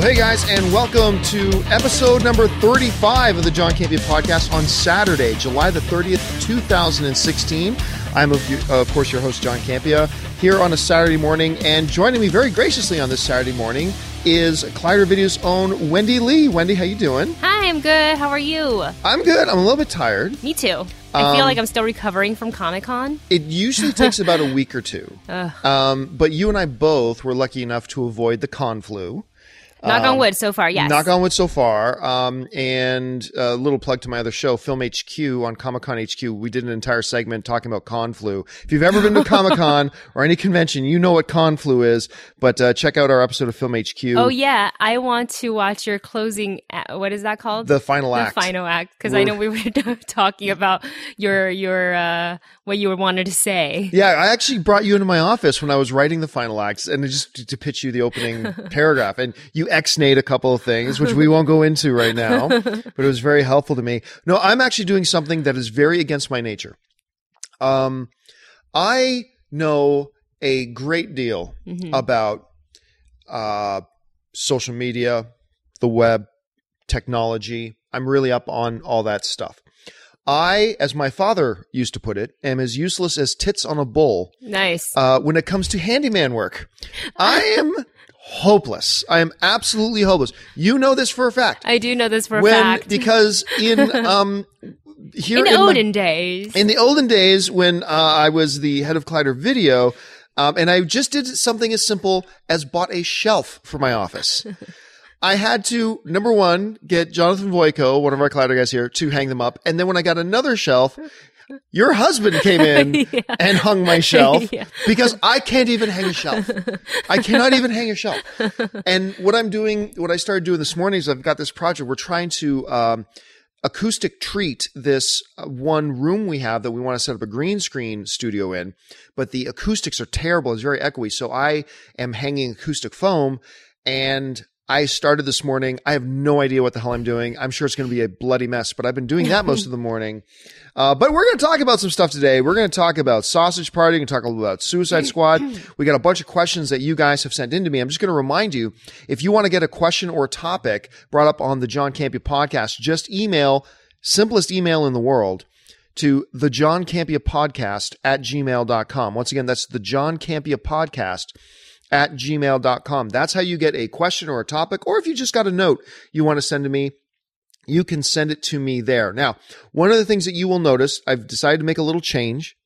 Well, hey guys, and welcome to episode number 35 of the John Campea podcast on Saturday, July the 30th, 2016. I'm, of, of course, your host, John Campea, here on a Saturday morning, and joining me very graciously on this Saturday morning is Collider Video's own Wendy Lee. Wendy, how you doing? Hi, I'm good. How are you? I'm good. I'm a little bit tired. Me too. I Um, feel like I'm still recovering from Comic Con. It usually takes about a week or two. Um, but you and I both were lucky enough to avoid the con flu. Knock on wood so far, yes. Knock on wood so far. Um, and a little plug to my other show, Film HQ on Comic Con HQ. We did an entire segment talking about Conflu. If you've ever been to Comic Con or any convention, you know what Conflu is. But uh, check out our episode of Film HQ. Oh yeah, I want to watch your closing. What is that called? The final The act. The final act, because I know we were talking about your your uh, what you wanted to say. Yeah, I actually brought you into my office when I was writing the final acts and just to, pitch you the opening paragraph. And you ex-nate a couple of things, which we won't go into right now, but it was very helpful to me. No, I'm actually doing something that is very against my nature. Um, I know a great deal Mhm. about uh, social media, the web, technology. I'm really up on all that stuff. I, as my father used to put it, am as useless as tits on a bull. Nice. uh, when it comes to handyman work. I am hopeless. I am absolutely hopeless. You know this for a fact. I do know this for a fact. because in um here in in, my- olden days, in the olden days when uh, I was the head of Collider Video, um, and I just did something as simple as bought a shelf for my office. I had to number one get Jonathan Voico, one of our Collider guys here, to hang them up, and then when I got another shelf. Your husband came in and hung my shelf Yeah. because I can't even hang a shelf. I cannot even hang a shelf. And what I'm doing, what I started doing this morning is I've got this project. We're trying to um, acoustic treat this uh, one room we have that we want to set up a green screen studio in, but the acoustics are terrible. It's very echoey. So I am hanging acoustic foam and I started this morning. I have no idea what the hell I'm doing. I'm sure it's going to be a bloody mess, but I've been doing that most of the morning. Uh, but we're going to talk about some stuff today. We're going to talk about Sausage Party. We're going to talk a little about Suicide Squad. We got a bunch of questions that you guys have sent in to me. I'm just going to remind you, if you want to get a question or a topic brought up on the John Campea podcast, just email, simplest email in the world, to the John Campea podcast at gmail.com. Once again, that's the John Campea podcast at gmail.com. That's how you get a question or a topic, or if you just got a note you want to send to me, you can send it to me there. Now, one of the things that you will notice, I've decided to make a little change.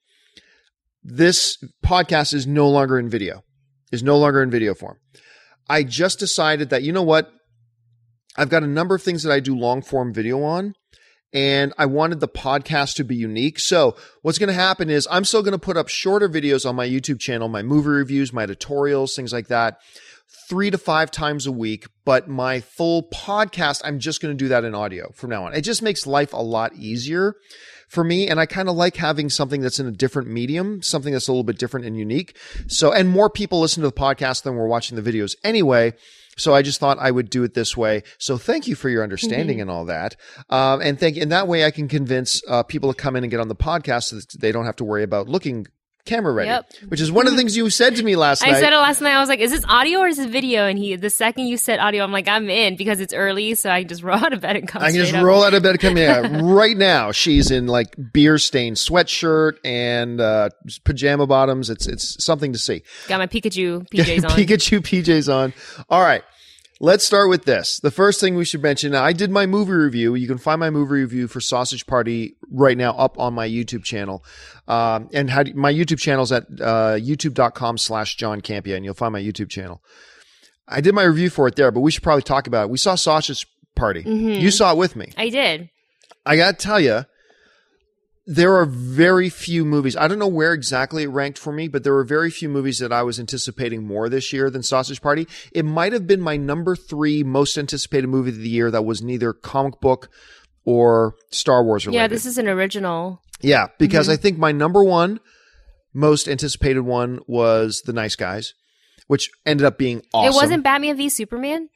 This podcast is no longer in video, is no longer in video form. I just decided that, you know what? I've got a number of things that I do long form video on, and I wanted the podcast to be unique. So what's going to happen is I'm still going to put up shorter videos on my YouTube channel, my movie reviews, my tutorials, things like that, three to five times a week. But my full podcast, I'm just going to do that in audio from now on. It just makes life a lot easier for me. And I kind of like having something that's in a different medium, something that's a little bit different and unique. So, and more people listen to the podcast than we're watching the videos anyway. So I just thought I would do it this way. So thank you for your understanding and all that. Um, and thank, and that way I can convince uh, people to come in and get on the podcast so that they don't have to worry about looking camera ready, Yep. which is one of the things you said to me last I night. I said it last night. I was like, "Is this audio or is this video?" And he, the second you said audio, I'm like, "I'm in" because it's early, so I can just roll out of bed and come. I can just up. roll out of bed and come yeah. right now, she's in like beer stained sweatshirt and uh, pajama bottoms. It's it's something to see. Got my Pikachu PJs on. Pikachu PJs on. All right. Let's start with this. The first thing we should mention. I did my movie review. You can find my movie review for Sausage Party right now up on my YouTube channel. Um, and how do, my YouTube channel is at uh, youtube.com slash John Campea, and you'll find my YouTube channel. I did my review for it there, but we should probably talk about it. We saw Sausage Party. You saw it with me. I did. I got to tell you, there are very few movies. I don't know where exactly it ranked for me, but there were very few movies that I was anticipating more this year than Sausage Party. It might have been my number three most anticipated movie of the year that was neither comic book or Star Wars related. Yeah, this is an original. Yeah, because mm-hmm. I think my number one most anticipated one was The Nice Guys, which ended up being awesome. It wasn't Batman v Superman.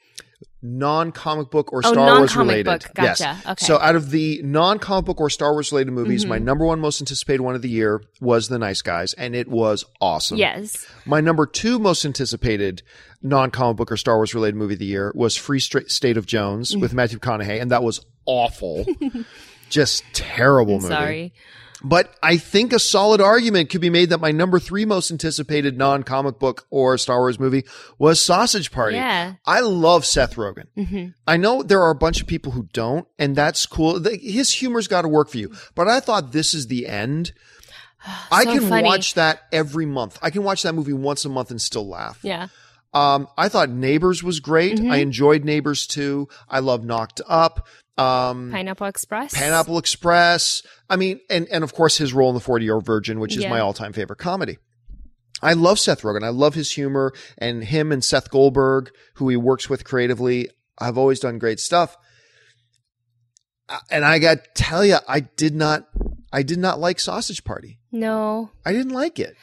Non comic book or Oh, Star Wars related. book. Yes. Okay. So out of the non comic book or Star Wars related movies, Mm-hmm. my number one most anticipated one of the year was The Nice Guys, and it was awesome. yes. My number two most anticipated non comic book or Star Wars related movie of the year was Free State of Jones Mm. with Matthew McConaughey, and that was awful. Just terrible I'm movie. sorry. But I think a solid argument could be made that my number three most anticipated non comic book or Star Wars movie was Sausage Party. Yeah. I love Seth Rogen. hmm I know there are a bunch of people who don't, and that's cool. His humor's got to work for you. But I thought this is the end. so I can funny. watch that every month. I can watch that movie once a month and still laugh. Yeah. Um, I thought Neighbors was great. Mhm. I enjoyed Neighbors too. I love Knocked Up. Um, Pineapple Express. Pineapple Express. I mean, and, and of course his role in The 40 Year Virgin, which is Yeah. my all time favorite comedy. I love Seth Rogen. I love his humor and him and Seth Goldberg, who he works with creatively. I've always done great stuff. Uh, And I got to tell you, I did not, I did not like Sausage Party. No. I didn't like it.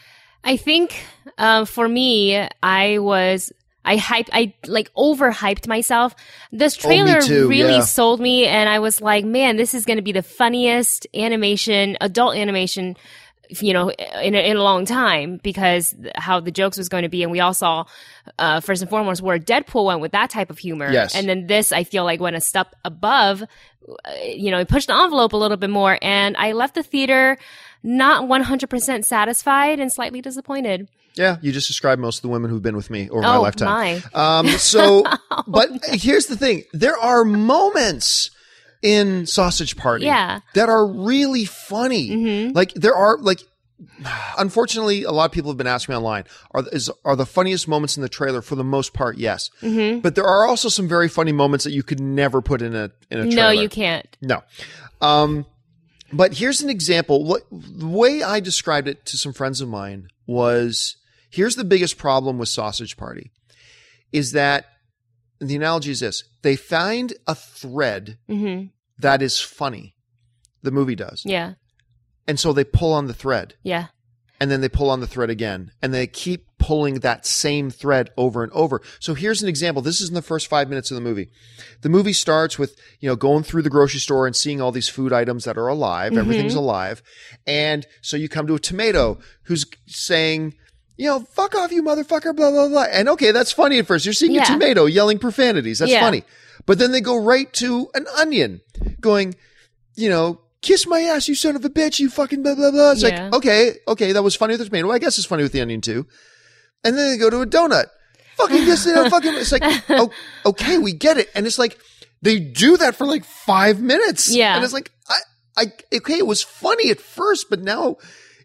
I think um, for me, I was I hyped I like overhyped myself. This Oh, trailer too, really yeah. sold me, and I was like, man, this is going to be the funniest animation, adult animation. You know, in a, in a long time because how the jokes was going to be, and we all saw uh, first and foremost where Deadpool went with that type of humor, Yes. and then this I feel like went a step above. Uh, you know, it pushed the envelope a little bit more, and I left the theater not 100% satisfied and slightly disappointed. Yeah, you just described most of the women who've been with me over my oh, lifetime. my. Um, so, but here's the thing: there are moments in Sausage Party Yeah. that are really funny. hmm Like there are like. Unfortunately, a lot of people have been asking me online: are is are the funniest moments in the trailer? For the most part, yes. hmm But there are also some very funny moments that you could never put in a in a trailer. No, you can't. No. Um, but here's an example. What the way I described it to some friends of mine was here's the biggest problem with Sausage Party is that the analogy is this they find a thread hmm that is funny. The movie does. Yeah. And so they pull on the thread Yeah. and then they pull on the thread again and they keep pulling that same thread over and over. So here's an example. This is in the first five minutes of the movie. The movie starts with, you know, going through the grocery store and seeing all these food items that are alive. Mhm. Everything's alive. And so you come to a tomato who's saying, you know, fuck off, you motherfucker, blah, blah, blah. And okay, that's funny at first. You're seeing Yeah. a tomato yelling profanities. That's Yeah. funny. But then they go right to an onion going, you know, kiss my ass, you son of a bitch, you fucking blah, blah, blah. It's Yeah. like, okay, okay, that was funny with the tomato. I guess it's funny with the onion too. And then they go to a donut. Fucking this, know, fucking, it's like, oh, okay, we get it. And it's like, they do that for like five minutes. Yeah. And it's like, I, I, okay, it was funny at first, but now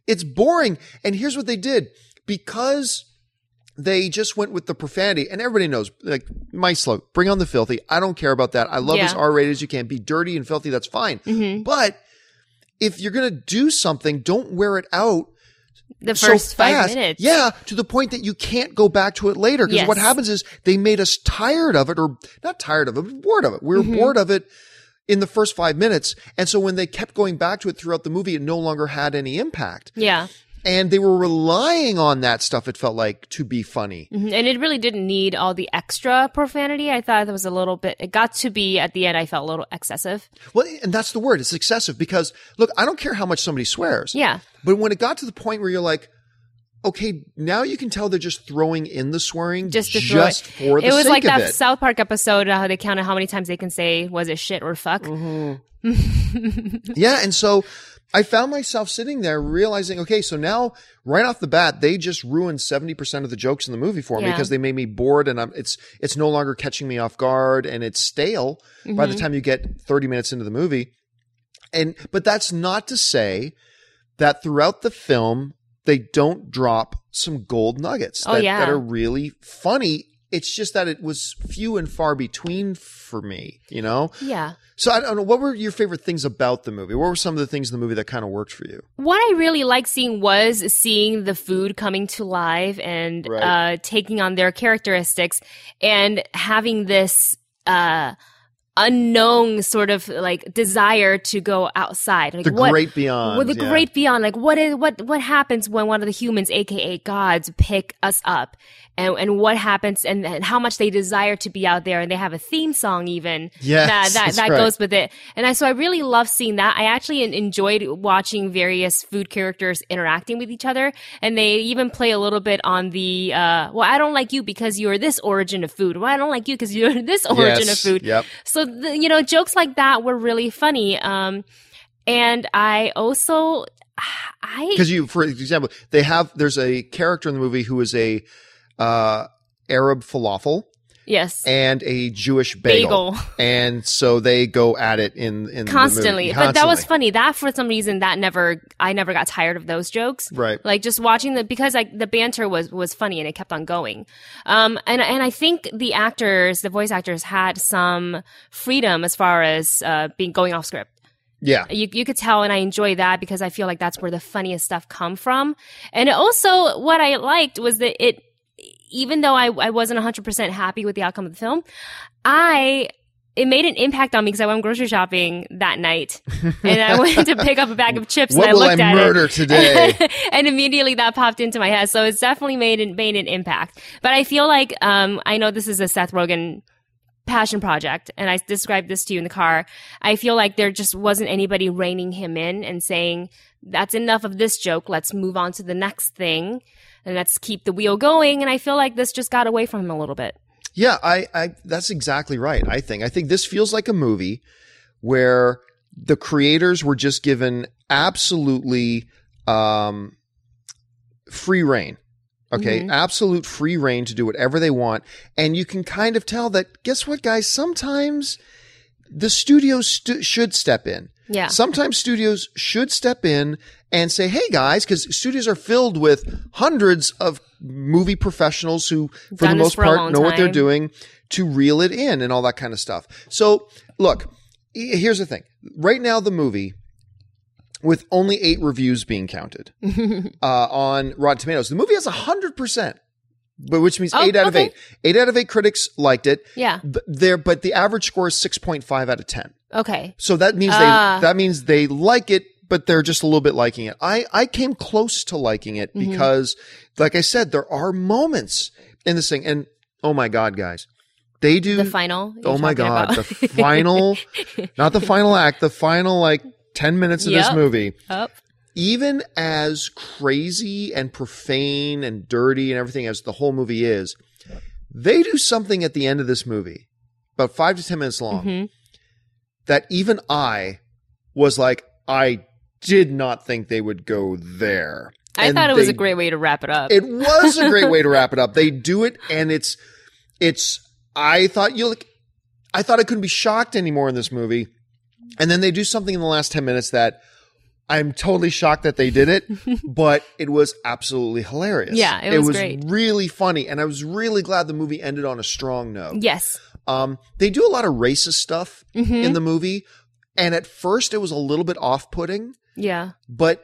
it's boring. And here's what they did because they just went with the profanity and everybody knows like my slow bring on the filthy i don't care about that i love Yeah. as r-rated as you can be dirty and filthy that's fine hmm but if you're going to do something don't wear it out The so first five minutes. Yeah, to the point that you can't go back to it later. Because Yes. what happens is they made us tired of it, or not tired of it, but bored of it. We were Mhm. bored of it in the first five minutes. And so when they kept going back to it throughout the movie, it no longer had any impact. Yeah. And they were relying on that stuff, it felt like, to be funny. Mhm. And it really didn't need all the extra profanity. I thought that was a little bit, it got to be at the end, I felt a little excessive. Well, and that's the word. It's excessive because, look, I don't care how much somebody swears. Yeah. But when it got to the point where you're like, okay, now you can tell they're just throwing in the swearing Just throw it. just for the It was like that it. South Park episode, uh, how they counted how many times they can say, was it shit or fuck? Mm-hmm. Yeah, and so I found myself sitting there realizing, okay, so now right off the bat, they just ruined seventy percent of the jokes in the movie for me because they made me bored, and I'm it's it's no longer catching me off guard, and it's stale by the Mhm. time you get thirty minutes into the movie. And but that's not to say that throughout the film they don't drop some gold nuggets Oh, that, yeah. that are really funny. It's just that it was few and far between for me, you know. Yeah. So I don't know. What were your favorite things about the movie? What were some of the things in the movie that kind of worked for you? What I really liked seeing was seeing the food coming to life and Right. uh, taking on their characteristics and having this uh, unknown sort of like desire to go outside. Like The what, great beyond. well, the yeah. great beyond, like what is what what happens when one of the humans, aka gods, pick us up, and and what happens, and, and how much they desire to be out there, and they have a theme song even Yes, that that, that right. goes with it, and I so I really love seeing that. I actually enjoyed watching various food characters interacting with each other, and they even play a little bit on the uh, well, I don't like you because you're this origin of food. Well, I don't like you because you're this origin Yes, of food. Yep. So the, you know, jokes like that were really funny. Um, and I also, I Because you, for example, they have there's a character in the movie who is a uh, Arab falafel yes, and a Jewish bagel. bagel and so they go at it in in the constantly. But that was funny. That for some reason that never, I never got tired of those jokes. right. Like just watching the because like the banter was was funny and it kept on going. Um, and and I think the actors, the voice actors, had some freedom as far as uh being going off script. Yeah, you, you could tell and i enjoy that because i feel like that's where the funniest stuff come from and also what i liked was that it even though i, I wasn't 100% happy with the outcome of the film i it made an impact on me because i went grocery shopping that night and i went to pick up a bag of chips and i I looked at murder it today? and immediately that popped into my head. So it's definitely made an, made an impact. But i feel like um, i know this is a seth rogen passion project and i described this to you in the car. I feel like there just wasn't anybody reining him in and saying that's enough of this joke. Let's move on to the next thing and let's keep the wheel going and i feel like this just got away from him a little bit Yeah, I, I that's exactly right. I think I think this feels like a movie where the creators were just given absolutely um, free reign. Okay, Mhm. absolute free reign to do whatever they want, and you can kind of tell that. Guess what, guys? Sometimes the studios stu- should step in. Yeah Sometimes studios should step in and say, "Hey, guys," because studios are filled with hundreds of movie professionals who, for Done the most for part, know what they're doing to reel it in and all that kind of stuff. So, look, here's the thing: right now, the movie. With only eight reviews being counted uh, on Rotten Tomatoes, the movie has hundred percent, but which means Oh, eight out of eight. Eight out of eight critics liked it. yeah But there, but the average score is six point five out of ten. Okay So that means Ah. they that means they like it, but they're just a little bit liking it. I I came close to liking it Mm-hmm. because, like I said, there are moments in this thing, and oh my god, guys, they do. the final oh my god, the final, not the final act, the final like ten minutes of this movie. Even as crazy and profane and dirty and everything as the whole movie is, they do something at the end of this movie, about five to ten minutes long mhm. That even I was like, I did not think they would go there. i And thought it was they- a great way to wrap it up It was a great way to wrap it up. They do it, and it's, it's. I thought you like, I thought I couldn't be shocked anymore in this movie, and then they do something in the last ten minutes that. I'm totally shocked that they did it, but it was absolutely hilarious. Yeah, it was great. really funny, and I was really glad the movie ended on a strong note. yes Um, they do a lot of racist stuff Mhm. in the movie, and at first it was a little bit off-putting, yeah but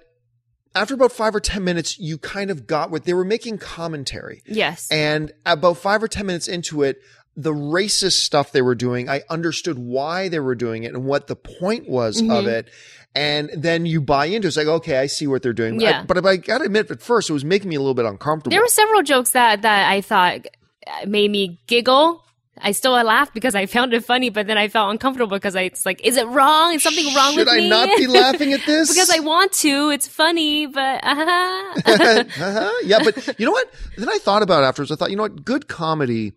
after about five or ten minutes, you kind of got what they were making commentary, yes and about five or ten minutes into it, the racist stuff they were doing, I understood why they were doing it and what the point was of Mhm. it. And then you buy into it. It's like, okay, I see what they're doing. Yeah. I- but I gotta admit, at first, it was making me a little bit uncomfortable. There were several jokes that that I thought made me giggle. I still laughed because I found it funny, but then I felt uncomfortable because I it's like, is it wrong? Is something wrong Should with I me? Should I not be laughing at this? because I want to. It's funny, but uh-huh. uh-huh. Yeah, but you know what? Then I thought about it afterwards. I thought, you know what? Good comedy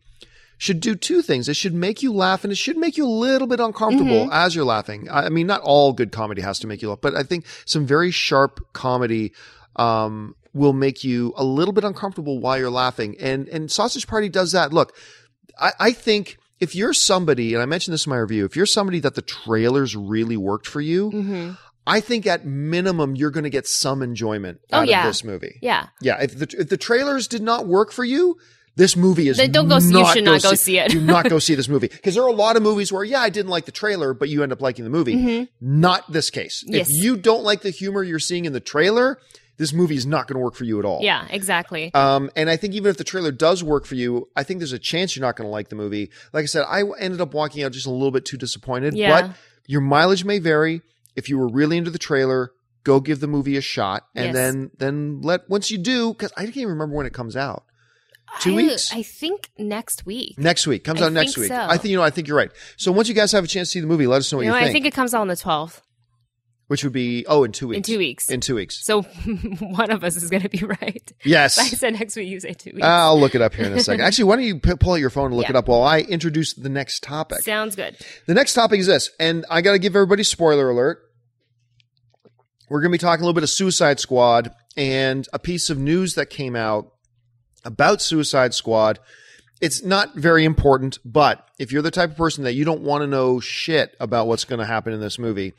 should do two things. It should make you laugh and it should make you a little bit uncomfortable Mm-hmm. as you're laughing. I I mean, not all good comedy has to make you laugh, but I think some very sharp comedy um, will make you a little bit uncomfortable while you're laughing. And and Sausage Party does that. Look, I, I think if you're somebody, and I mentioned this in my review, if you're somebody that the trailers really worked for you, hmm I think at minimum you're going to get some enjoyment Oh, out yeah. of this movie. yeah. Yeah, if the if the trailers did not work for you, this movie is Then don't go- you Not should not go see it. do not go see this movie because there are a lot of movies where yeah, I didn't like the trailer, but you end up liking the movie. Mhm. Not this case. Yes. If you don't like the humor you're seeing in the trailer, this movie is not going to work for you at all. Yeah, exactly. Um, and I think even if the trailer does work for you, I think there's a chance you're not going to like the movie. Like I said, I ended up walking out just a little bit too disappointed. Yeah. But your mileage may vary. If you were really into the trailer, go give the movie a shot, and Yes. then then let once you do, because I can't even remember when it comes out. Two I- weeks? I think next week. Next week comes I out next week. so. I think you know. I think you're right. So once you guys have a chance to see the movie, let us know what You you, know, think. I think it comes out on the 12th Which would be oh, in two weeks. in two weeks. In two weeks. so one of us is going to be right. Yes. I said next week, you say two weeks. I'll look it up here in a second. Actually, why don't you p- pull out your phone and look Yeah. it up while I introduce the next topic? Sounds good. The next topic is this, and I got to give everybody spoiler alert. We're going to be talking a little bit of Suicide Squad and a piece of news that came out about Suicide Squad. It's not very important, but if you're the type of person that you don't want to know shit about what's going to happen in this movie,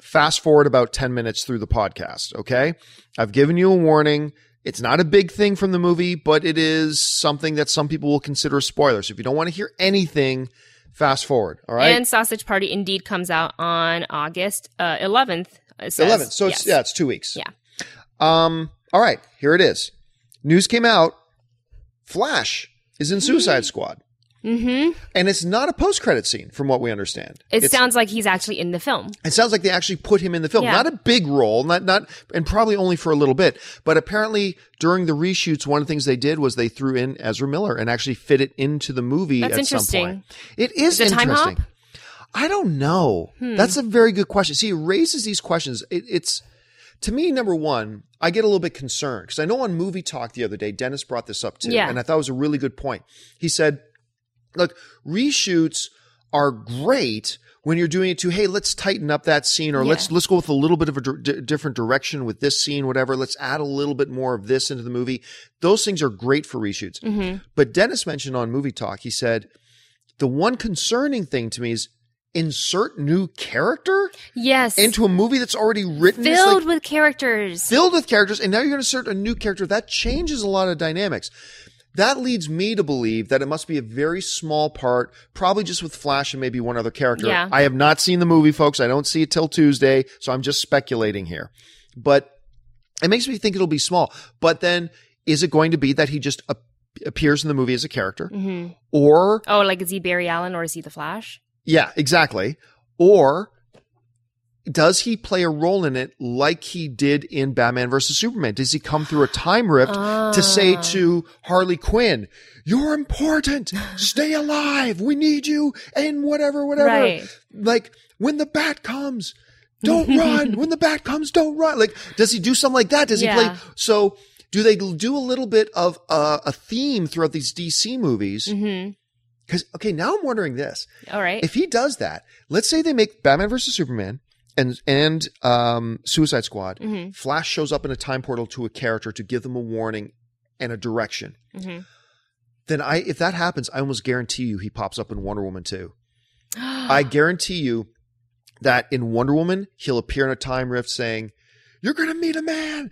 fast forward about 10 minutes through the podcast, okay? I've given you a warning. It's not a big thing from the movie, but it is something that some people will consider a spoiler. So if you don't want to hear anything, fast forward, all right? And Sausage Party indeed comes out on August uh, 11th. says. 11th. So it's yeah, it's 2 weeks. Yeah. Um all right, here it is. News came out. Flash is in Suicide Squad. Mm-hmm. And it's not a post-credit scene from what we understand. It It's- sounds like he's actually in the film. It sounds like they actually put him in the film. Yeah. Not a big role, not not and probably only for a little bit. But apparently during the reshoots, one of the things they did was they threw in Ezra Miller and actually fit it into the movie That's at some point. It is, Is it interesting. Hmm. I don't know. That's a very good question. See, it raises these questions. It, it's to me, number one, I get a little bit concerned because I know on Movie Talk the other day, Dennis brought this up too, Yeah. and I thought it was a really good point. He said, "Look, reshoots are great." When you're doing it to, hey, let's tighten up that scene, or Yeah. let's let's go with a little bit of a different direction with this scene, whatever. Let's add a little bit more of this into the movie. Those things are great for reshoots. Mm-hmm. But Dennis mentioned on Movie Talk, he said, the one concerning thing to me is insert new character Yes. into a movie that's already written. Filled like with characters. filled with characters, and now you're going to insert a new character. That changes a lot of dynamics. That leads me to believe that it must be a very small part, probably just with Flash and maybe one other character. Yeah. I have not seen the movie, folks. I don't see it till Tuesday, so I'm just speculating here. But it makes me think it'll be small. But then, is it going to be that he just ap- appears in the movie as a character, hmm or Oh, like is he Barry Allen or is he the Flash? yeah, exactly. Or does he play a role in it like he did in Batman versus Superman? Does he come through a time rift to say Ah. to Harley Quinn, "You're important. Stay alive. We need you." And whatever, whatever. Right. Like when the bat comes, don't run. When the bat comes, don't run. Like does he do something like that? Does he play so do they do a little bit of uh, a theme throughout these DC movies? hmm Because okay, now I'm wondering this: All right. if he does that, let's say they make Batman versus Superman and and um, Suicide Squad. hmm Flash shows up in a time portal to a character to give them a warning and a direction. hmm Then I, if that happens, I almost guarantee you he pops up in Wonder Woman too. I guarantee you that in Wonder Woman he'll appear in a time rift saying, "You're to meet a man."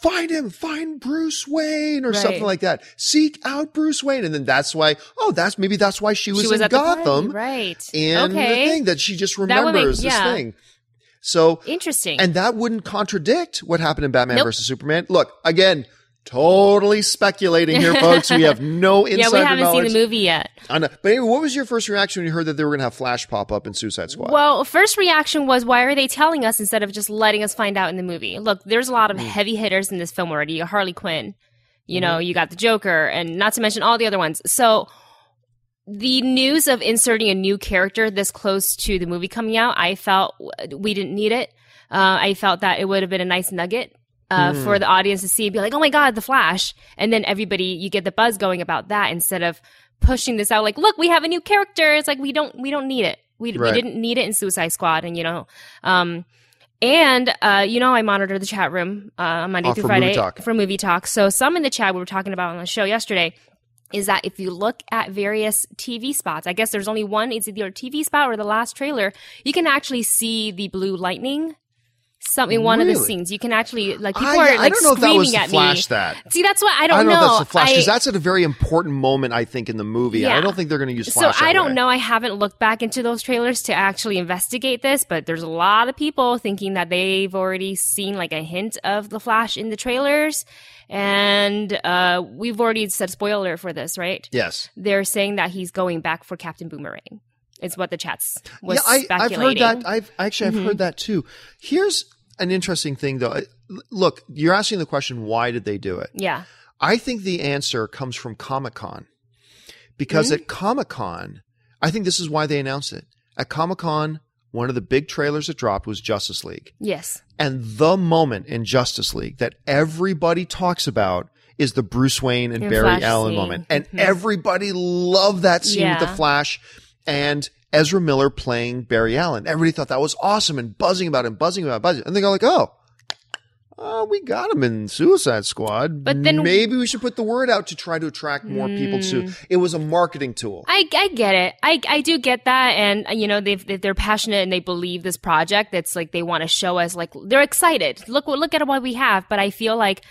Find him, find Bruce Wayne or Right. something like that. Seek out Bruce Wayne. And then that's why, oh, that's maybe that's why she was, she was in Gotham right? and okay. the thing that she just would make- remembers this thing. So, Interesting. and that wouldn't contradict what happened in Batman Nope. versus Superman. Look, again, totally speculating here, folks. we have no yeah, insider we haven't knowledge. seen the movie yet. I know. But anyway, what was your first reaction when you heard that they were going to have Flash pop up in Suicide Squad? Well, first reaction was, why are they telling us instead of just letting us find out in the movie? Look, there's a lot of heavy hitters in this film already. You got Harley Quinn, you Mm-hmm. know, you got the Joker, and not to mention all the other ones. So the news of inserting a new character this close to the movie coming out, I felt we didn't need it. Uh, I felt that it would have been a nice nugget. Uh, Mm. For the audience to see and be like, oh my God, the Flash. And then everybody, you get the buzz going about that instead of pushing this out like, look, we have a new character. It's like, we don't, we don't need it. We, Right. we didn't need it in Suicide Squad. And, you know, um, and, uh, you know, I monitor the chat room, uh, Monday Oh, through Friday Movie for movie talk. So some in the chat we were talking about on the show yesterday is that if you look at various TV spots, I guess there's only one, it's either a TV spot or the last trailer, you can actually see the blue lightning some in one of the scenes. You can actually like people I, are I like don't know if that was screaming at Flash. me. That See, that's what I I don't, don't know, if that's the Flash because that's at a very important moment. I think in the movie. Yeah. I don't think they're going to use so I don't way. know. I haven't looked back into those trailers to actually investigate this, but there's a lot of people thinking that they've already seen like a hint of the Flash in the trailers, and uh, we've already said spoiler for this, right? Yes. They're saying that he's going back for Captain Boomerang. It's what the chats was yeah, I, I've heard that. I've actually I've heard that too. Here's an interesting thing, though. Look, you're asking the question, why did they do it? yeah, I think the answer comes from Comic Con because Hmm? at Comic Con, I think this is why they announced it. At Comic Con, one of the big trailers that dropped was Justice League. yes, And the moment in Justice League that everybody talks about is the Bruce Wayne and And Barry Flash Allen scene. moment. And Mhm. everybody loved that scene with the Flash and Ezra Miller playing Barry Allen. Everybody thought that was awesome and buzzing about him, buzzing about buzzing. And they go like, oh, uh, we got him in Suicide Squad. But then- maybe we should put the word out to try to attract more people to. It was a marketing tool. I, I get it. I, I do get that. And, uh, you know, they- they're passionate and they believe this project. It's like they want to show us, like, they're excited. Look, look at what we have. But I feel like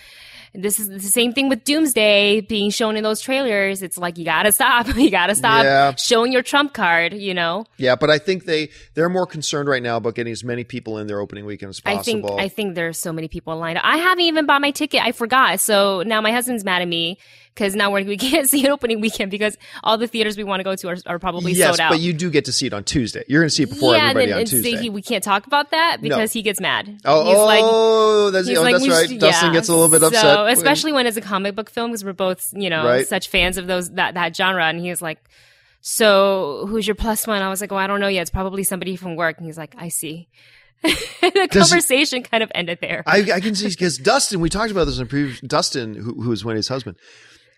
this is the same thing with Doomsday being shown in those trailers. It's like, you gotta stop. you gotta stop Yeah. showing your trump card, you know? yeah, but I think they they're more concerned right now about getting as many people in their opening weekend as possible. I think. I think there's so many people lined up. I haven't even bought my ticket. I forgot. So now my husband's mad at me because now we're, we can't see it opening weekend because all the theaters we want to go to are, are probably yes, sold out. but you do get to see it on Tuesday. You're going to see it before yeah, everybody and then on it's- Tuesday. he, we can't talk about that because he gets mad. oh, he's like, oh, that's, he's oh, like, that's right. should- Dustin yeah. gets a little bit upset. So, especially when it's a comic book film, because we're both, you know, Right. such fans of those that that genre. And he was like, "So, who's your plus one?" I was like, "Well, I don't know yet. It's probably somebody from work." And he's like, "I see." the Does- conversation kind of ended there. I, I can see because Dustin. We talked about this in previous. Dustin, who, who is Wendy's husband.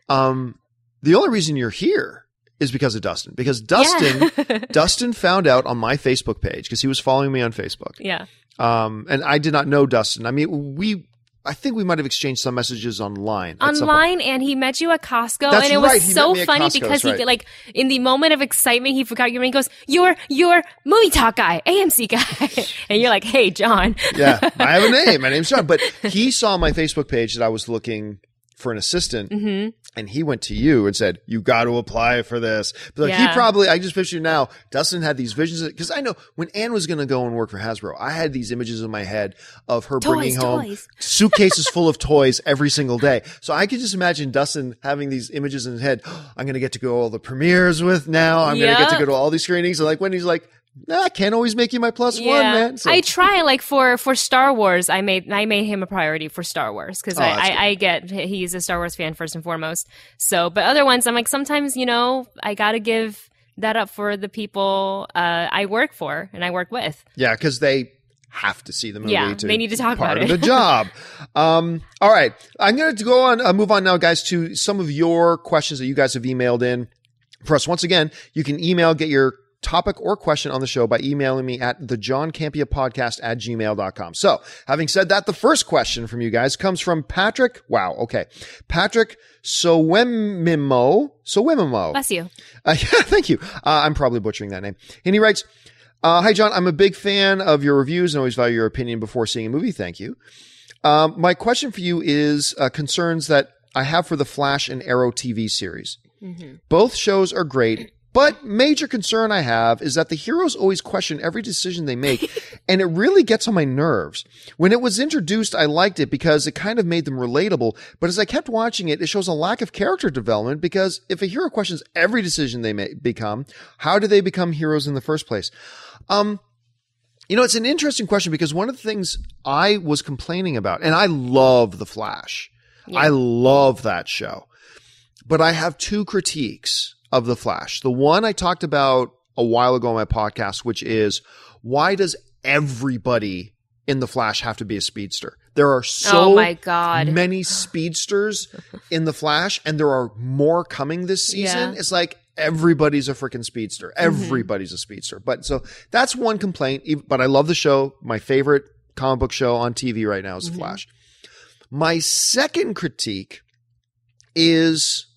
Um, the only reason you're here is because of Dustin. Because Dustin, yeah. Dustin found out on my Facebook page because he was following me on Facebook. yeah. Um, and I did not know Dustin. I mean, we. I think we might have exchanged some messages online. at some point. Online, and he met you at Costco, That's and it right, was he so met me at funny Costco, because he right. like in the moment of excitement, he forgot your name. He goes, "You're you're movie talk guy, AMC guy," and you're like, "Hey, John." yeah, I have a name. My name's John. But he saw my Facebook page that I was looking for an assistant, hmm and he went to you and said, "You got to apply for this." But like, he probably, I just picture now, Dustin had these visions because I know when Anne was going to go and work for Hasbro, I had these images in my head of her bringing Toys, home toys. suitcases full of toys every single day. So I could just imagine Dustin having these images in his head. I'm going to get to go all the premieres with now. I'm going to get to go to all these screenings. And like when he's like, nah, I can't always make you my plus one, man. So- I try like for for Star Wars. I made I made him a priority for Star Wars because Oh, I. I I get he's a Star Wars fan first and foremost. So, but other ones, I'm like sometimes you know I gotta give that up for the people uh, I work for and I work with. Yeah, because they have to see the movie. Yeah, they need to talk part about of it. the job. Um, all right, I'm going to go on. Uh, move on now, guys, to some of your questions that you guys have emailed in for us. Once again, you can email, get your topic or question on the show by emailing me at the John Campea podcast at gmail.com. So having said that, the first question from you guys comes from Patrick. Wow. Okay. Patrick Sowemimo. Sowemimo. Bless you. Uh, yeah, thank you. Uh, I'm probably butchering that name. And he writes, uh, Hi, John. I'm a big fan of your reviews and always value your opinion before seeing a movie. Thank you. Um, my question for you is uh, concerns that I have for the Flash and Arrow TV series. Both shows are great, but major concern I have is that the heroes always question every decision they make, and it really gets on my nerves. When it was introduced, I liked it because it kind of made them relatable, but as I kept watching it, it shows a lack of character development because if a hero questions every decision they may become, how do they become heroes in the first place? Um, you know, it's an interesting question because one of the things I was complaining about, and I love The Flash. I love that show. But I have two critiques of The Flash. The one I talked about a while ago on my podcast, which is why does everybody in The Flash have to be a speedster? There are so oh my god. many speedsters in The Flash, and there are more coming this season. Yeah. It's like everybody's a freaking speedster. Mm-hmm. Everybody's a speedster. But so that's one complaint. But I love the show. My favorite comic book show on TV right now is The mm-hmm. Flash. My second critique is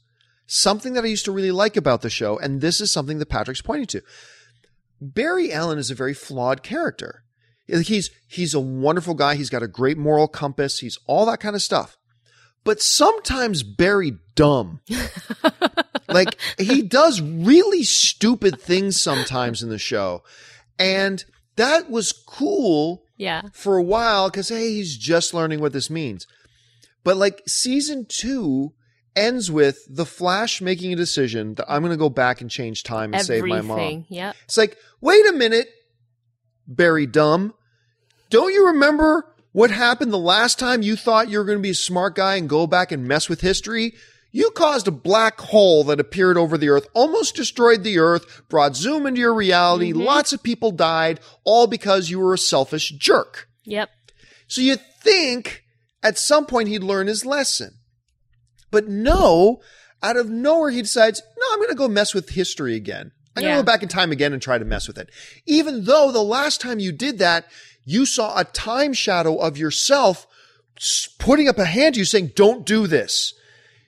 something that I used to really like about the show, and this is something that Patrick's pointing to. Barry Allen is a very flawed character. He's he's a wonderful guy. He's got a great moral compass. He's all that kind of stuff. But sometimes Barry dumb. like he does really stupid things sometimes in the show. And that was cool Yeah. for a while because hey, he's just learning what this means. But like season two ends with the Flash making a decision that I'm going to go back and change time and save my mom. Everything. Yep. It's like, wait a minute, Barry Dumb. Don't you remember what happened the last time you thought you were going to be a smart guy and go back and mess with history? You caused a black hole that appeared over the earth, almost destroyed the earth, brought Zoom into your reality. Mm-hmm. Lots of people died, all because you were a selfish jerk. Yep. So you think at some point he'd learn his lesson. But no, out of nowhere he decides, no, I'm going to go mess with history again. I'm going to go back in time again and try to mess with it. Even though the last time you did that, you saw a time shadow of yourself putting up a hand to you saying, don't do this.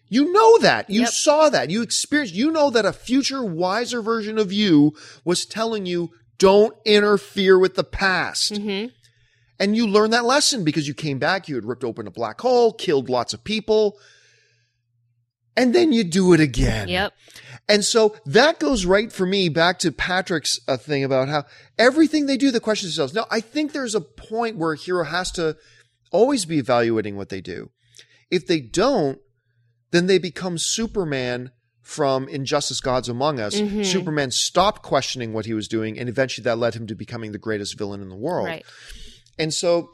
You know that. You Yep. saw that. You experienced, you know that a future wiser version of you was telling you, don't interfere with the past. hmm And you learned that lesson because you came back, you had ripped open a black hole, killed lots of people, and then you do it again. Yep. And so that goes right for me back to Patrick's uh, thing about how everything they do, the question themselves. Now, I think there's a point where a hero has to always be evaluating what they do. If they don't, then they become Superman from Injustice Gods Among Us. Mhm. Superman stopped questioning what he was doing, and eventually that led him to becoming the greatest villain in the world. Right. And so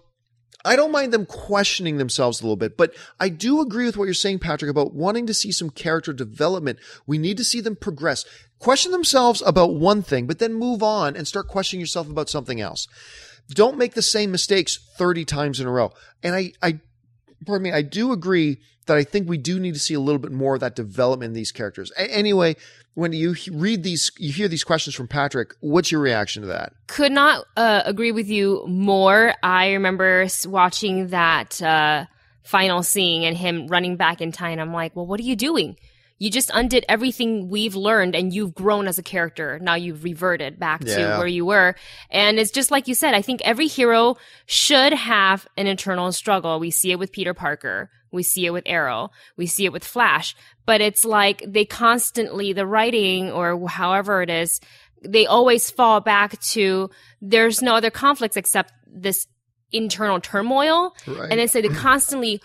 I don't mind them questioning themselves a little bit, but I do agree with what you're saying, Patrick, about wanting to see some character development. We need to see them progress. Question themselves about one thing, but then move on and start questioning yourself about something else. Don't make the same mistakes 30 times in a row. And I, I, pardon me, I do agree that I think we do need to see a little bit more of that development in these characters. A- anyway, when you he- read these, you hear these questions from Patrick, what's your reaction to that? Could not uh, agree with you more. I remember watching that uh, final scene and him running back in time. I'm like, well, what are you doing? You just undid everything we've learned and you've grown as a character. Now you've reverted back to Yeah. where you were. And it's just like you said, I think every hero should have an internal struggle. We see it with Peter Parker. We see it with Arrow. We see it with Flash. But it's like they constantly, the writing or however it is, they always fall back to there's no other conflicts except this internal turmoil. Right. And then so they constantly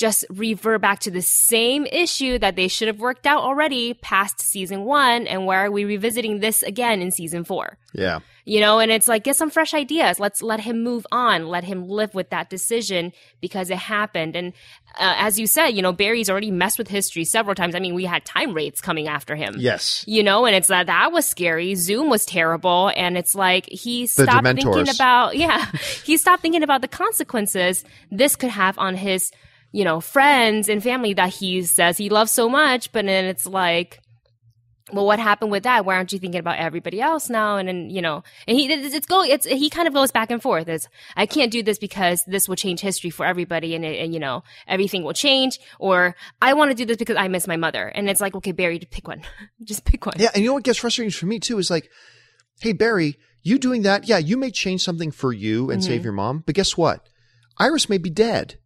just revert back to the same issue that they should have worked out already past season one. And why are we revisiting this again in season four? yeah. You know, and it's like, get some fresh ideas. Let's let him move on. Let him live with that decision because it happened. And uh, as you said, you know, Barry's already messed with history several times. I mean, we had time wraiths coming after him. Yes. You know, and it's that that was scary. Zoom was terrible, and it's like he stopped thinking about yeah, he stopped thinking about the consequences this could have on his you know friends and family that he says he loves so much. But then it's like, well, what happened with that? Why aren't you thinking about everybody else now? And then you know, and he it's, it's go it's he kind of goes back and forth. It's I can't do this because this will change history for everybody, and it, and you know everything will change, or I want to do this because I miss my mother. And it's like, okay, Barry, pick one, just pick one. Yeah, and you know what gets frustrating for me too is like, hey Barry, you doing that? Yeah, you may change something for you and Mm-hmm. save your mom, but guess what? Iris may be dead.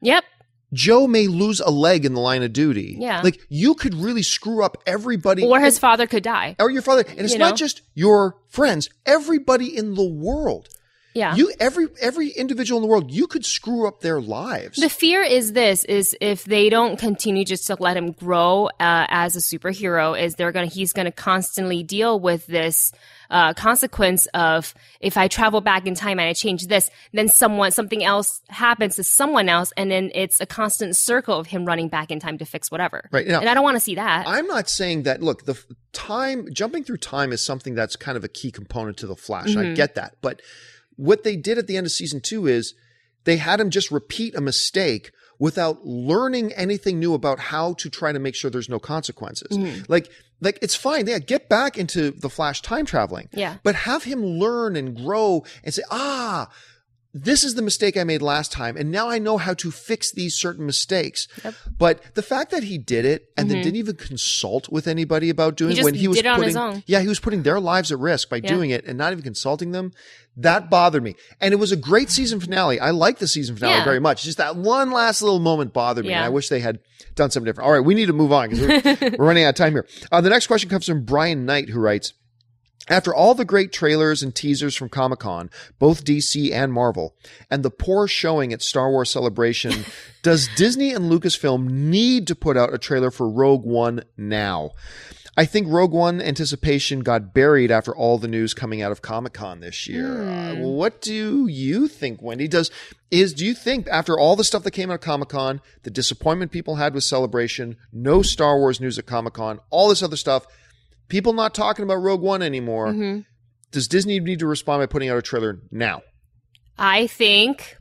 Yep. Joe may lose a leg in the line of duty. Yeah. like you could really screw up everybody, Or his father could die. or your father, and it's You not just your friends. Everybody in the world, Yeah. you every every individual in the world, you could screw up their lives. the fear is this is if they don't continue just to let him grow uh, as a superhero is they're gonna he's gonna constantly deal with this uh, consequence of if I travel back in time and I change this, then someone something else happens to someone else, and then it's a constant circle of him running back in time to fix whatever. Right, now- and I don't want to see that. I'm not saying that. Look, the time jumping through time is something that's kind of a key component to the Flash. Mm-hmm. I get that, but what they did at the end of season two is they had him just repeat a mistake without learning anything new about how to try to make sure there's no consequences. Mm-hmm. Like, like it's fine. Yeah, get back into the Flash time traveling. Yeah. but have him learn and grow and say, ah. This is the mistake I made last time, and now I know how to fix these certain mistakes. Yep. But the fact that he did it and then didn't even consult with anybody about doing Mm-hmm. He it when he was did it on putting, yeah, he was putting their lives at risk by doing it and not even consulting them. That bothered me, and it was a great season finale. I like the season finale Yeah. very much. Just that one last little moment bothered me. and I wish they had done something different. All right, we need to move on because we're, we're running out of time here. Uh, the next question comes from Brian Knight, who writes. After all the great trailers and teasers from Comic Con, both DC and Marvel, and the poor showing at Star Wars Celebration, does Disney and Lucasfilm need to put out a trailer for Rogue One now? I think Rogue One anticipation got buried after all the news coming out of Comic Con this year. Uh, what do you think, Wendy? Does is do you think after all the stuff that came out of Comic Con, the disappointment people had with Celebration, no Star Wars news at Comic Con, all this other stuff, people not talking about Rogue One anymore? Mm-hmm. Does Disney need to respond by putting out a trailer now? I think,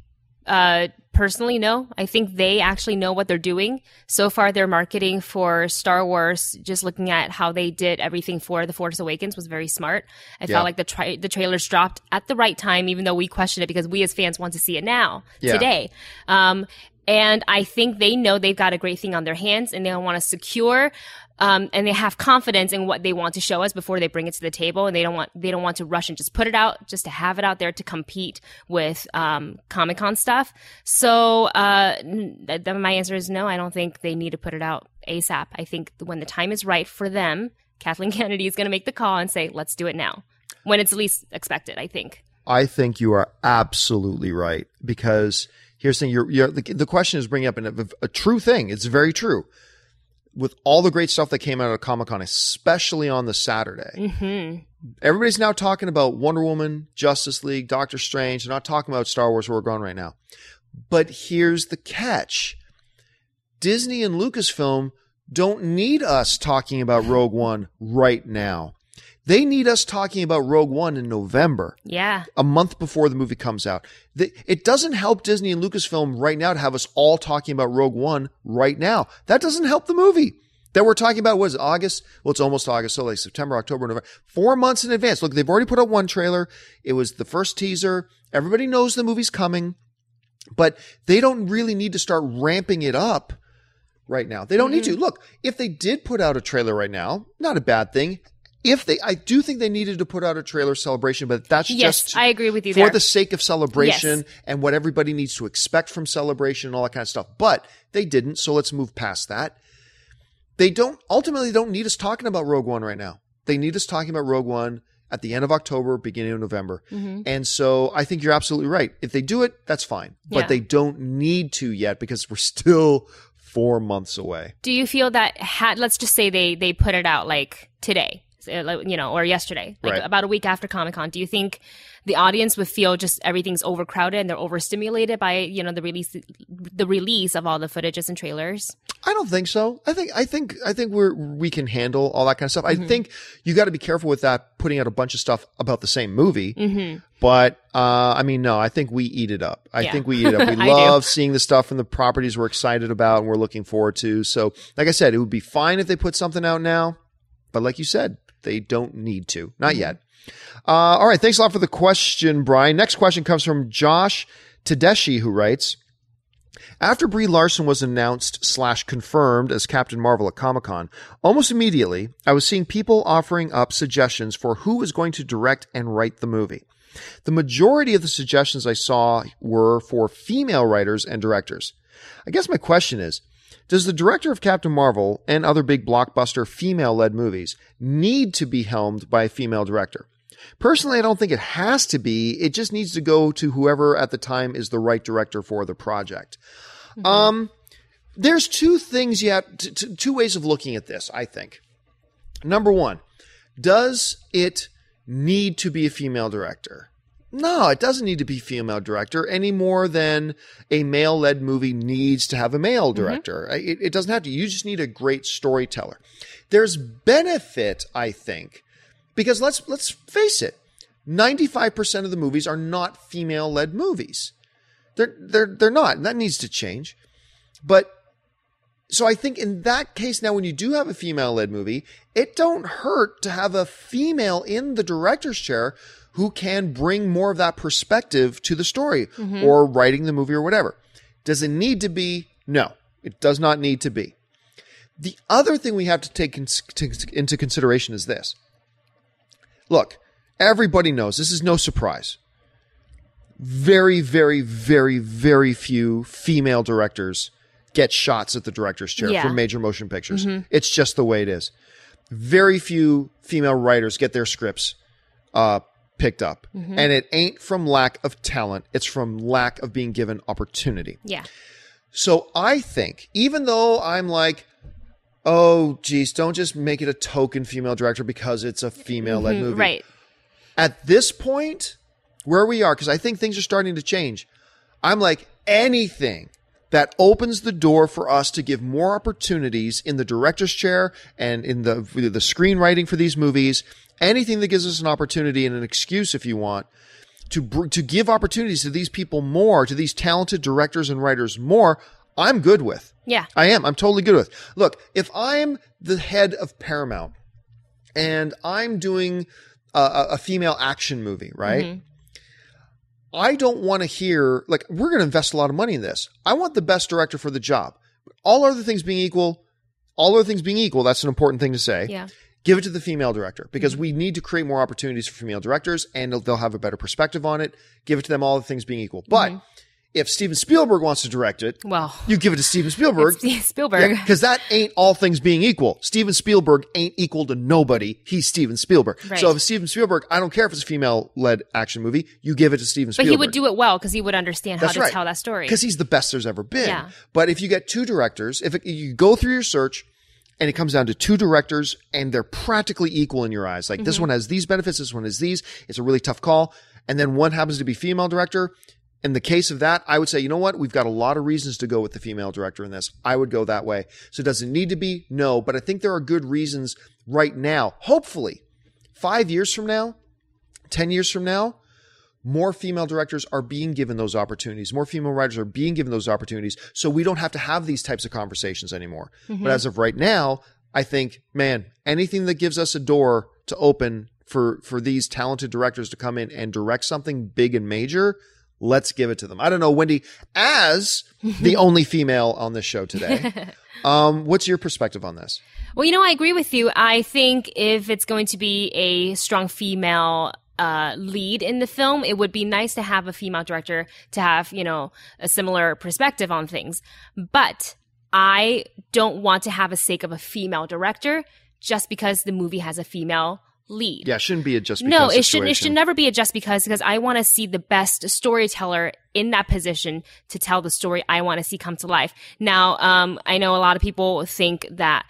uh, personally, no. I think they actually know what they're doing. So far, their marketing for Star Wars, just looking at how they did everything for The Force Awakens, was very smart. I Yeah. felt like the tra- the trailers dropped at the right time, even though we questioned it because we as fans want to see it now, Yeah. today. Um, and I think they know they've got a great thing on their hands, and they want to secure. Um, and they have confidence in what they want to show us before they bring it to the table, and they don't want they don't want to rush and just put it out, just to have it out there to compete with um, Comic Con stuff. So uh, th- th- my answer is no. I don't think they need to put it out ASAP. I think when the time is right for them, Kathleen Kennedy is going to make the call and say, "Let's do it now," when it's least expected. I think. I think you are absolutely right because here's the thing: you're, you're, the, the question is bringing up an, a, a true thing. It's very true. With all the great stuff that came out of Comic Con, especially on the Saturday, hmm everybody's now talking about Wonder Woman, Justice League, Doctor Strange. They're not talking about Star Wars where we're going right now. But here's the catch Disney and Lucasfilm don't need us talking about Rogue One right now. They need us talking about Rogue One in November Yeah. a month before the movie comes out. It doesn't help Disney and Lucasfilm right now to have us all talking about Rogue One right now. That doesn't help the movie. That we're talking about was August. Well, it's almost August, so like September, October, November, four months in advance. Look, they've already put out one trailer. It was the first teaser. Everybody knows the movie's coming, but they don't really need to start ramping it up right now. They don't need mm-hmm. to. Look, if they did put out a trailer right now, not a bad thing. If they, I do think they needed to put out a trailer celebration, but that's Yes, just I agree with you for there. the sake of celebration Yes. and what everybody needs to expect from celebration and all that kind of stuff. But they didn't, so let's move past that. They don't ultimately don't need us talking about Rogue One right now. They need us talking about Rogue One at the end of October, beginning of November. Mm-hmm. And so I think you're absolutely right. If they do it, that's fine. But they don't need to yet because we're still four months away. Do you feel that had let's just say they they put it out like today, like, you know, or yesterday, like Right. about a week after Comic Con? Do you think the audience would feel just everything's overcrowded and they're overstimulated by you know the release the release of all the footages and trailers? I don't think so. I think I think I think we're we can handle all that kind of stuff. Mm-hmm. I think you got to be careful with that putting out a bunch of stuff about the same movie. Mm-hmm. But uh, I mean, no, I think we eat it up. I Yeah. think we eat it up. We love seeing the stuff from the properties we're excited about and we're looking forward to. So, like I said, it would be fine if they put something out now, but like you said, they don't need to. Not Mm-hmm. yet. Uh, all right. Thanks a lot for the question, Brian. Next question comes from Josh Tedeschi, who writes. After Brie Larson was announced slash confirmed as Captain Marvel at Comic Con, almost immediately I was seeing people offering up suggestions for who was going to direct and write the movie. The majority of the suggestions I saw were for female writers and directors. I guess my question is Does the director of Captain Marvel and other big blockbuster female led movies need to be helmed by a female director? Personally, I don't think it has to be. It just needs to go to whoever at the time is the right director for the project. Um, there's two things yet, t- t- two ways of looking at this, I think. Number one, does it need to be a female director? No, it doesn't need to be female director any more than a male led movie needs to have a male mm-hmm. director. It, it doesn't have to. You just need a great storyteller. There's benefit, I think, because let's let's face it, 95% of the movies are not female led movies. They're they're they're not, and that needs to change. But so I think in that case now when you do have a female led movie, it don't hurt to have a female in the director's chair who can bring more of that perspective to the story mm-hmm. or writing the movie or whatever. Does it need to be? No, it does not need to be. The other thing we have to take cons- to- into consideration is this. Look, everybody knows this is no surprise. Very, very, very, very few female directors get shots at the director's chair Yeah. for major motion pictures. Mm-hmm. It's just the way it is. Very few female writers get their scripts uh, picked up. Mm-hmm. And it ain't from lack of talent, it's from lack of being given opportunity. Yeah. So I think, even though I'm like, oh, geez, don't just make it a token female director because it's a female led mm-hmm. movie. Right. At this point, where we are, because I think things are starting to change, I'm like, anything that opens the door for us to give more opportunities in the director's chair and in the the screenwriting for these movies, anything that gives us an opportunity and an excuse, if you want, to to give opportunities to these people more, to these talented directors and writers more, I'm good with. Yeah. I am. I'm totally good with. Look, if I'm the head of Paramount and I'm doing a, a- a female action movie, right? Mm-hmm. I don't want to hear like we're going to invest a lot of money in this. I want the best director for the job. All other things being equal, all other things being equal, that's an important thing to say. Yeah. Give it to the female director because mm-hmm. we need to create more opportunities for female directors and they'll, they'll have a better perspective on it. Give it to them, all the things being equal. But mm-hmm. If Steven Spielberg wants to direct it, Well, you give it to Steven Spielberg. Spielberg. Because that ain't all things being equal. Steven Spielberg ain't equal to nobody. He's Steven Spielberg. Right. So if Steven Spielberg, I don't care if it's a female led action movie. You give it to Steven But he would do it well because he would understand how to right. tell that story. Because he's the best there's ever been. Yeah. But if you get two directors, if it, you go through your search and it comes down to two directors and they're practically equal in your eyes, like Mm-hmm. this one has these benefits, this one has these, it's a really tough call. And then one happens to be female director. In the case of that, I would say, you know what? We've got a lot of reasons to go with the female director in this. I would go that way. So does it need to be? No, but I think there are good reasons right now. Hopefully, five years from now, 10 years from now, more female directors are being given those opportunities. More female writers are being given those opportunities. So we don't have to have these types of conversations anymore. Mm-hmm. But as of right now, I think, man, anything that gives us a door to open for, for these talented directors to come in and direct something big and major, let's give it to them. I don't know, Wendy, as the only female on this show today, um, what's your perspective on this? Well, you know, I agree with you. I think if it's going to be a strong female uh, lead in the film, it would be nice to have a female director to have, you know, a similar perspective on things. But I don't want to have a sake of a female director just because the movie has a female lead. Yeah, it shouldn't be a just No, it shouldn't it should never be a just because because I want to see the best storyteller in that position to tell the story I want to see come to life. Now, um, I know a lot of people think that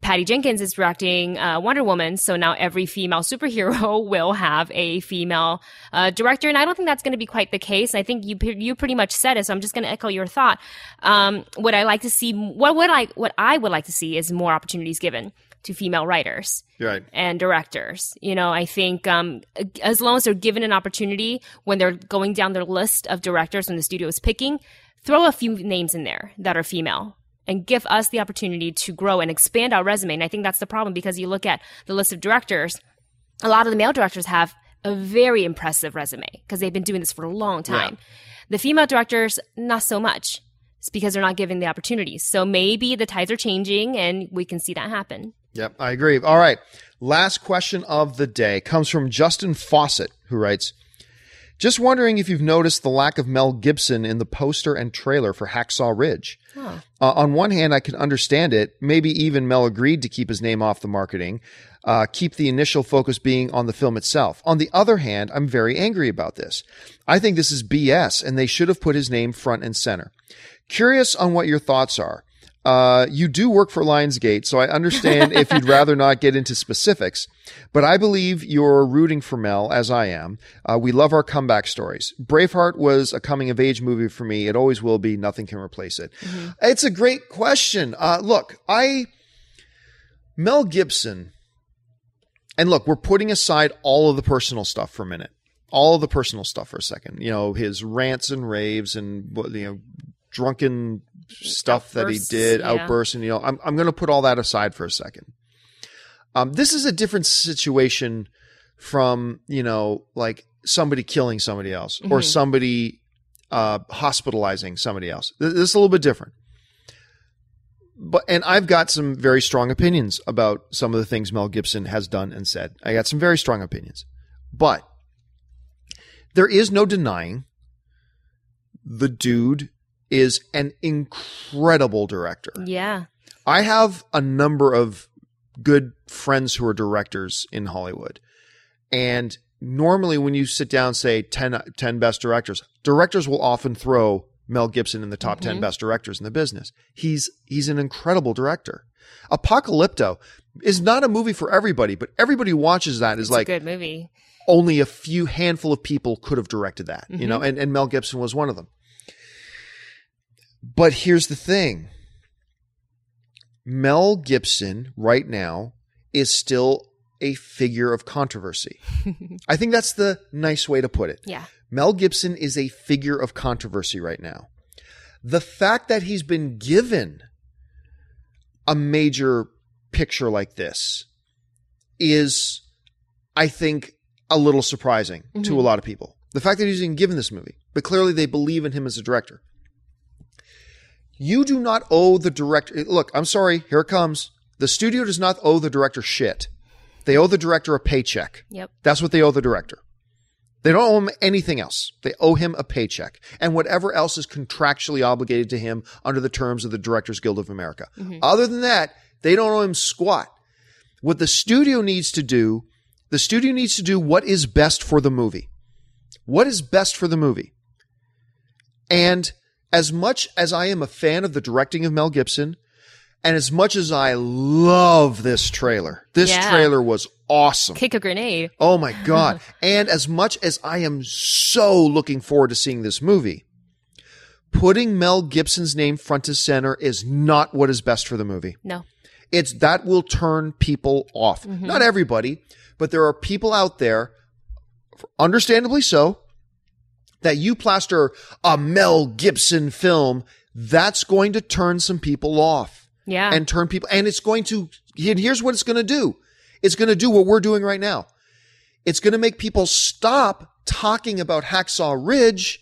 Patty Jenkins is directing uh, Wonder Woman, so now every female superhero will have a female uh, director, and I don't think that's going to be quite the case. I think you you pretty much said it, so I'm just going to echo your thought. Um, what I like to see, what what I what I would like to see is more opportunities given to female writers Right. and directors. You know, I think um, as long as they're given an opportunity when they're going down their list of directors when the studio is picking, throw a few names in there that are female and give us the opportunity to grow and expand our resume. And I think that's the problem because you look at the list of directors, a lot of the male directors have a very impressive resume because they've been doing this for a long time. The female directors, not so much. It's because they're not given the opportunities. So maybe the tides are changing and we can see that happen. Yep, I agree. All right. Last question of the day comes from Justin Fawcett, who writes Just wondering if you've noticed the lack of Mel Gibson in the poster and trailer for Hacksaw Ridge. Uh, on one hand, I can understand it. Maybe even Mel agreed to keep his name off the marketing, uh, keep the initial focus being on the film itself. On the other hand, I'm very angry about this. I think this is BS, and they should have put his name front and center. Curious on what your thoughts are. Uh, you do work for Lionsgate, so I understand if you'd rather not get into specifics, but I believe you're rooting for Mel, as I am. Uh, we love our comeback stories. Braveheart was a coming of age movie for me. It always will be. Nothing can replace it. It's a great question. Uh, look, I, Mel Gibson, and look, we're putting aside all of the personal stuff for a minute. All of the personal stuff for a second. You know, his rants and raves and, you know, drunken stuff that he did, yeah. outbursts, and you know, I'm I'm going to put all that aside for a second. Um, this is a different situation from you know, like somebody killing somebody else or Mhm. somebody uh, hospitalizing somebody else. Th- This is a little bit different. But and I've got some very strong opinions about some of the things Mel Gibson has done and said. I got some very strong opinions. But there is no denying the dude is an incredible director. Yeah. I have a number of good friends who are directors in Hollywood. And normally when you sit down say 10, 10 best directors, directors will often throw Mel Gibson in the top 10 Mhm. best directors in the business. He's he's an incredible director. Apocalypto is not a movie for everybody, but everybody who watches that is It's like a good movie. only a few handful of people could have directed that, you Mm-hmm. know, and, and Mel Gibson was one of them. But here's the thing Mel Gibson right now is still a figure of controversy. I think that's the nice way to put it. Yeah. Mel Gibson is a figure of controversy right now. The fact that he's been given a major picture like this is, I think, a little surprising to Mhm. a lot of people. The fact that he's even given this movie, but clearly they believe in him as a director. You do not owe the director. Look, I'm sorry. Here it comes. The studio does not owe the director shit. They owe the director a paycheck. Yep. That's what they owe the director. They don't owe him anything else. They owe him a paycheck and whatever else is contractually obligated to him under the terms of the Directors Guild of America. Mm-hmm. Other than that, they don't owe him squat. What the studio needs to do, the studio needs to do what is best for the movie. What is best for the movie? And as much as I am a fan of the directing of Mel Gibson, and as much as I love this trailer, this Yeah. trailer was awesome. Kick a grenade. Oh my God. and as much as I am so looking forward to seeing this movie, putting Mel Gibson's name front and center is not what is best for the movie. No. It's that will turn people off. Mm-hmm. Not everybody, but there are people out there, understandably so, that you plaster a Mel Gibson film, that's going to turn some people off Yeah. and turn people and it's going to and here's what it's going to do. It's going to do what we're doing right now. It's going to make people stop talking about hacksaw ridge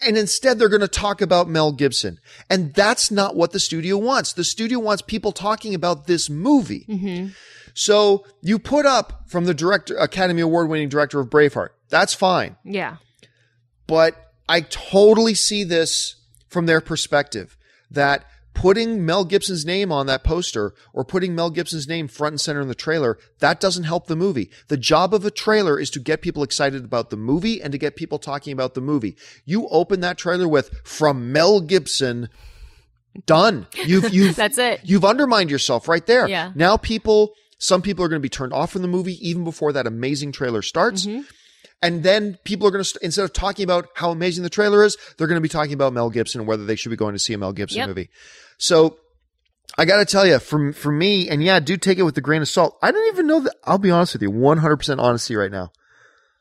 and instead they're going to talk about mel gibson. And that's not what the studio wants. The studio wants people talking about this movie. Hmm so you put up from the director academy award winning director of braveheart. That's fine. Yeah. But I totally see this from their perspective that putting Mel Gibson's name on that poster or putting Mel Gibson's name front and center in the trailer, that doesn't help the movie. The job of a trailer is to get people excited about the movie and to get people talking about the movie. You open that trailer with from Mel Gibson, done. You've you've That's it. You've undermined yourself right there. Yeah. Now people, some people are going to be turned off from the movie even before that amazing trailer starts. Mm-hmm. And then people are going to, st- instead of talking about how amazing the trailer is, they're going to be talking about Mel Gibson and whether they should be going to see a Mel Gibson Yep. movie. So I got to tell you, for, for me, and yeah, do take it with a grain of salt. I didn't even know that. I'll be honest with you, 100% honesty right now.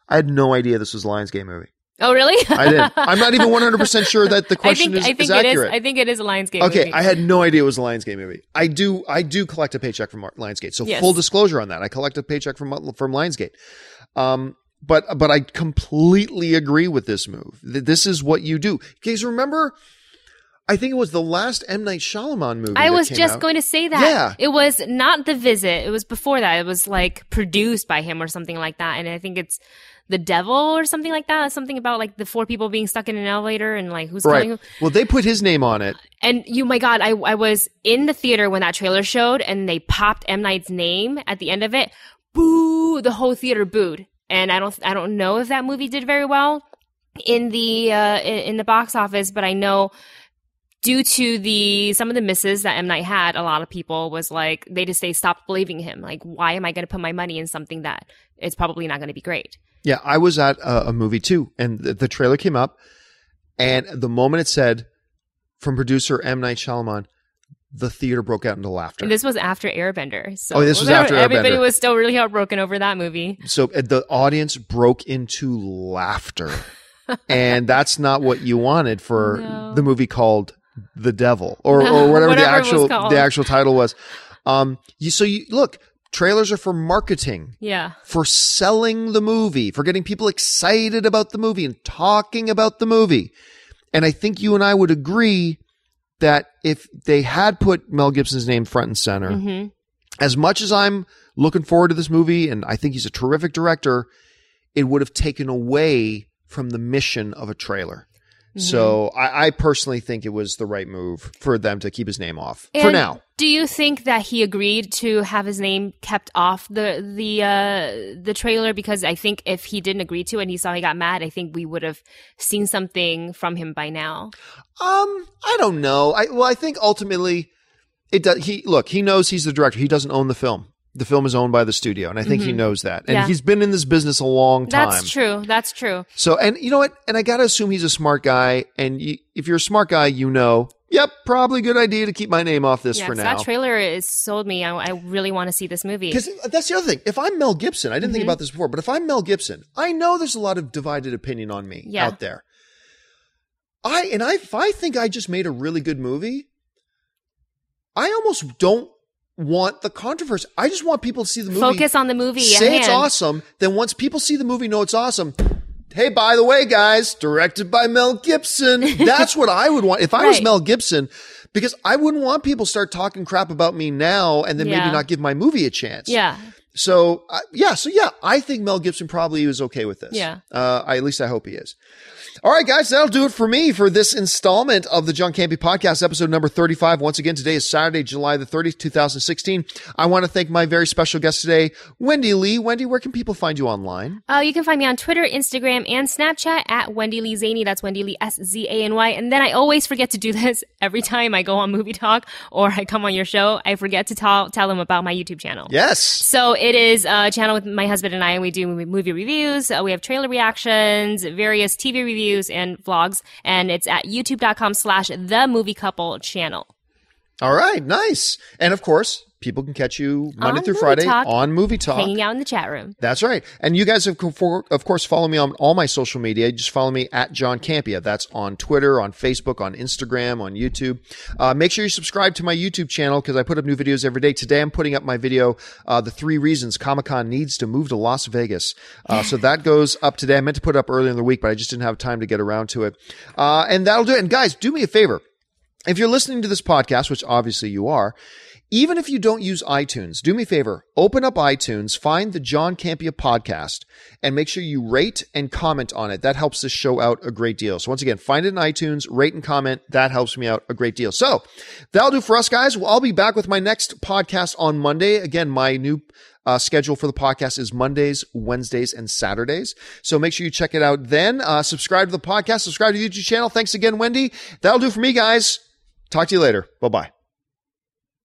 I had no idea this was a Lionsgate movie. Oh, really? I did. I'm not even 100% sure that the I question think is, I think is it is. accurate. I think it is a Lionsgate. Okay, movie. I had no idea it was a Lionsgate movie. I do, I do collect a paycheck from Lionsgate. So Yes. full disclosure on that, I collect a paycheck from from Lionsgate. Um, but but I completely agree with this move. Th- This is what you do. Because remember, I think it was the last M Night Shyamalan movie. I was just out. going to say that. Yeah. It was not The Visit. It was before that. It was like produced by him or something like that. And I think it's The Devil or something like that. Something about like the four people being stuck in an elevator and like who's right. who. Well, they put his name on it. And you, my God, I, I was in the theater when that trailer showed and they popped M. Night's name at the end of it. Boo! The whole theater booed. And I don't, I don't know if that movie did very well in the, uh, in, in the box office, but I know due to the, some of the misses that M. Night had, a lot of people was like, they just, they stopped believing him. Like, why am I going to put my money in something that it's probably not going to be great? Yeah, I was at a, a movie too, and the, the trailer came up, and the moment it said from producer M Night Shyamalan, the theater broke out into laughter. And this was after Airbender. So Oh, this was after Everybody Airbender. was still really heartbroken over that movie. so uh, the audience broke into laughter. and that's not what you wanted for No. the movie called The Devil or, No, or whatever, the whatever was actual the actual title was. Um, you so you look trailers are for marketing Yeah. for selling the movie, for getting people excited about the movie and talking about the movie. And I think you and I would agree that if they had put Mel Gibson's name front and center, hmm as much as I'm looking forward to this movie and I think he's a terrific director, it would have taken away from the mission of a trailer. Mm-hmm. So I, I personally think it was the right move for them to keep his name off for now. Do you think that he agreed to have his name kept off the the uh, the trailer? Because I think if he didn't agree to and he saw he got mad, I think we would have seen something from him by now. Um, I don't know. I well, I think ultimately it does. He look, he knows he's the director. He doesn't own the film. The film is owned by the studio, and I think he knows that. And Mm-hmm. Yeah. he's been in this business a long time. That's true. That's true. So, and you know what? And I gotta assume he's a smart guy. And you, if you're a smart guy, you know, yep, probably good idea to keep my name off this Yeah, for now. that trailer is sold me. I, I really want to see this movie. Because that's the other thing. If I'm Mel Gibson, I didn't Mm-hmm. think about this before, but if I'm Mel Gibson, I know there's a lot of divided opinion on me Yeah. out there. I and I, if I think I just made a really good movie, I almost don't want the controversy. I just want people to see the movie. Focus on the movie. say it's awesome. Then once people see the movie, know it's awesome. Hey, by the way, guys, directed by Mel Gibson. That's what I would want if I was Mel Gibson, because I wouldn't want people start talking crap about me now and then maybe not give my movie a chance. Yeah. So uh, yeah, so yeah, I think Mel Gibson probably was okay with this. Yeah. uh, I, at least I hope he is. All right, guys, that'll do it for me for this installment of the John Campea Podcast, episode number 35. Once again, today is Saturday, July the 30th, 2016. I want to thank my very special guest today, Wendy Lee. Wendy, where can people find you online? Uh, you can find me on Twitter, Instagram, and Snapchat at Wendy Lee Szany. That's Wendy Lee S Z A N Y. And then I always forget to do this every time I go on Movie Talk or I come on your show. I forget to tell tell them about my YouTube channel. Yes. So it is a channel with my husband and I, and we do movie- movie reviews. Uh, we have trailer reactions, various TV reviews, and vlogs. And it's at youtube.com slash the movie couple channel. All right, nice. And of course, people can catch you Monday On through Friday Talk. on Movie Talk. Hanging out in the chat room. That's right. And you guys, have, of course, follow me on all my social media. Just follow me at John Campea. That's on Twitter, on Facebook, on Instagram, on YouTube. Uh, make sure you subscribe to my YouTube channel because I put up new videos every day. Today, I'm putting up my video, uh, The Three Reasons Comic Con Needs to Move to Las Vegas. Uh, so that goes up today. I meant to put it up earlier in the week, but I just didn't have time to get around to it. Uh, and that'll do it. And guys, do me a favor. If you're listening to this podcast, which obviously you are, even if you don't use iTunes, do me a favor, open up iTunes, find the John Campea podcast, and make sure you rate and comment on it. That helps this show out a great deal. So once again, find it in iTunes, rate and comment. That helps me out a great deal. So that'll do for us, guys. Well, I'll be back with my next podcast on Monday. Again, my new uh, schedule for the podcast is Mondays, Wednesdays, and Saturdays. So make sure you check it out then. Uh, subscribe to the podcast, subscribe to the YouTube channel. Thanks again, Wendy. That'll do for me, guys. Talk to you later. Bye bye.